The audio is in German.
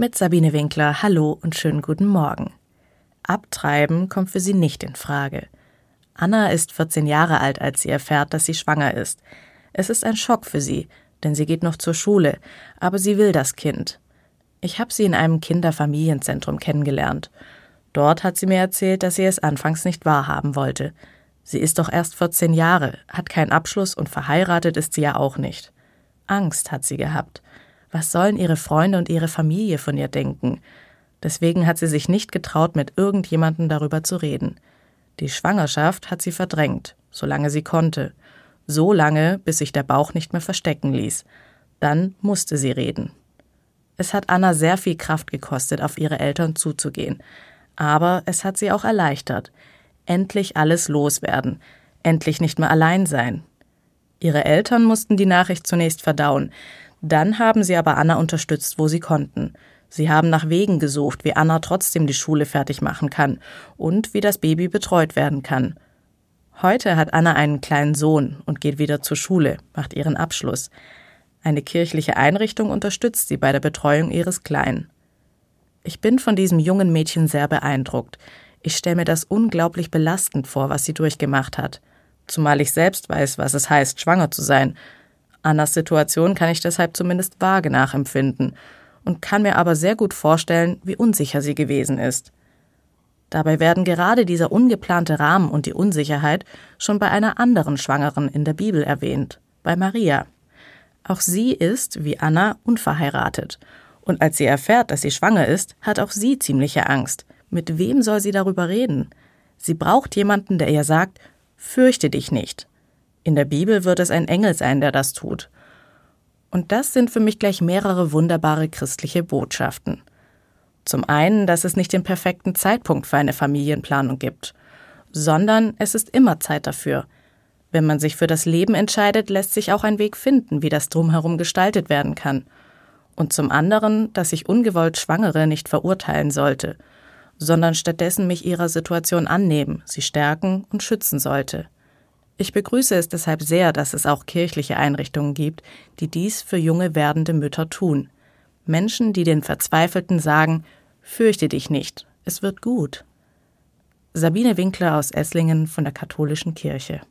Mit Sabine Winkler, hallo und schönen guten Morgen. Abtreiben kommt für sie nicht in Frage. Anna ist 14 Jahre alt, als sie erfährt, dass sie schwanger ist. Es ist ein Schock für sie, denn sie geht noch zur Schule, aber sie will das Kind. Ich habe sie in einem Kinderfamilienzentrum kennengelernt. Dort hat sie mir erzählt, dass sie es anfangs nicht wahrhaben wollte. Sie ist doch erst 14 Jahre, hat keinen Abschluss und verheiratet ist sie ja auch nicht. Angst hat sie gehabt. Was sollen ihre Freunde und ihre Familie von ihr denken? Deswegen hat sie sich nicht getraut, mit irgendjemandem darüber zu reden. Die Schwangerschaft hat sie verdrängt, solange sie konnte. So lange, bis sich der Bauch nicht mehr verstecken ließ. Dann musste sie reden. Es hat Anna sehr viel Kraft gekostet, auf ihre Eltern zuzugehen. Aber es hat sie auch erleichtert. Endlich alles loswerden. Endlich nicht mehr allein sein. Ihre Eltern mussten die Nachricht zunächst verdauen. Dann haben sie aber Anna unterstützt, wo sie konnten. Sie haben nach Wegen gesucht, wie Anna trotzdem die Schule fertig machen kann und wie das Baby betreut werden kann. Heute hat Anna einen kleinen Sohn und geht wieder zur Schule, macht ihren Abschluss. Eine kirchliche Einrichtung unterstützt sie bei der Betreuung ihres Kleinen. Ich bin von diesem jungen Mädchen sehr beeindruckt. Ich stelle mir das unglaublich belastend vor, was sie durchgemacht hat. Zumal ich selbst weiß, was es heißt, schwanger zu sein Annas Situation kann ich deshalb zumindest vage nachempfinden und kann mir aber sehr gut vorstellen, wie unsicher sie gewesen ist. Dabei werden gerade dieser ungeplante Rahmen und die Unsicherheit schon bei einer anderen Schwangeren in der Bibel erwähnt, bei Maria. Auch sie ist, wie Anna, unverheiratet. Und als sie erfährt, dass sie schwanger ist, hat auch sie ziemliche Angst. Mit wem soll sie darüber reden? Sie braucht jemanden, der ihr sagt, fürchte dich nicht. In der Bibel wird es ein Engel sein, der das tut. Und das sind für mich gleich mehrere wunderbare christliche Botschaften. Zum einen, dass es nicht den perfekten Zeitpunkt für eine Familienplanung gibt, sondern es ist immer Zeit dafür. Wenn man sich für das Leben entscheidet, lässt sich auch ein Weg finden, wie das drumherum gestaltet werden kann. Und zum anderen, dass ich ungewollt Schwangere nicht verurteilen sollte, sondern stattdessen mich ihrer Situation annehmen, sie stärken und schützen sollte. Ich begrüße es deshalb sehr, dass es auch kirchliche Einrichtungen gibt, die dies für junge werdende Mütter tun. Menschen, die den Verzweifelten sagen, fürchte dich nicht, es wird gut. Sabine Winkler aus Esslingen von der Katholischen Kirche.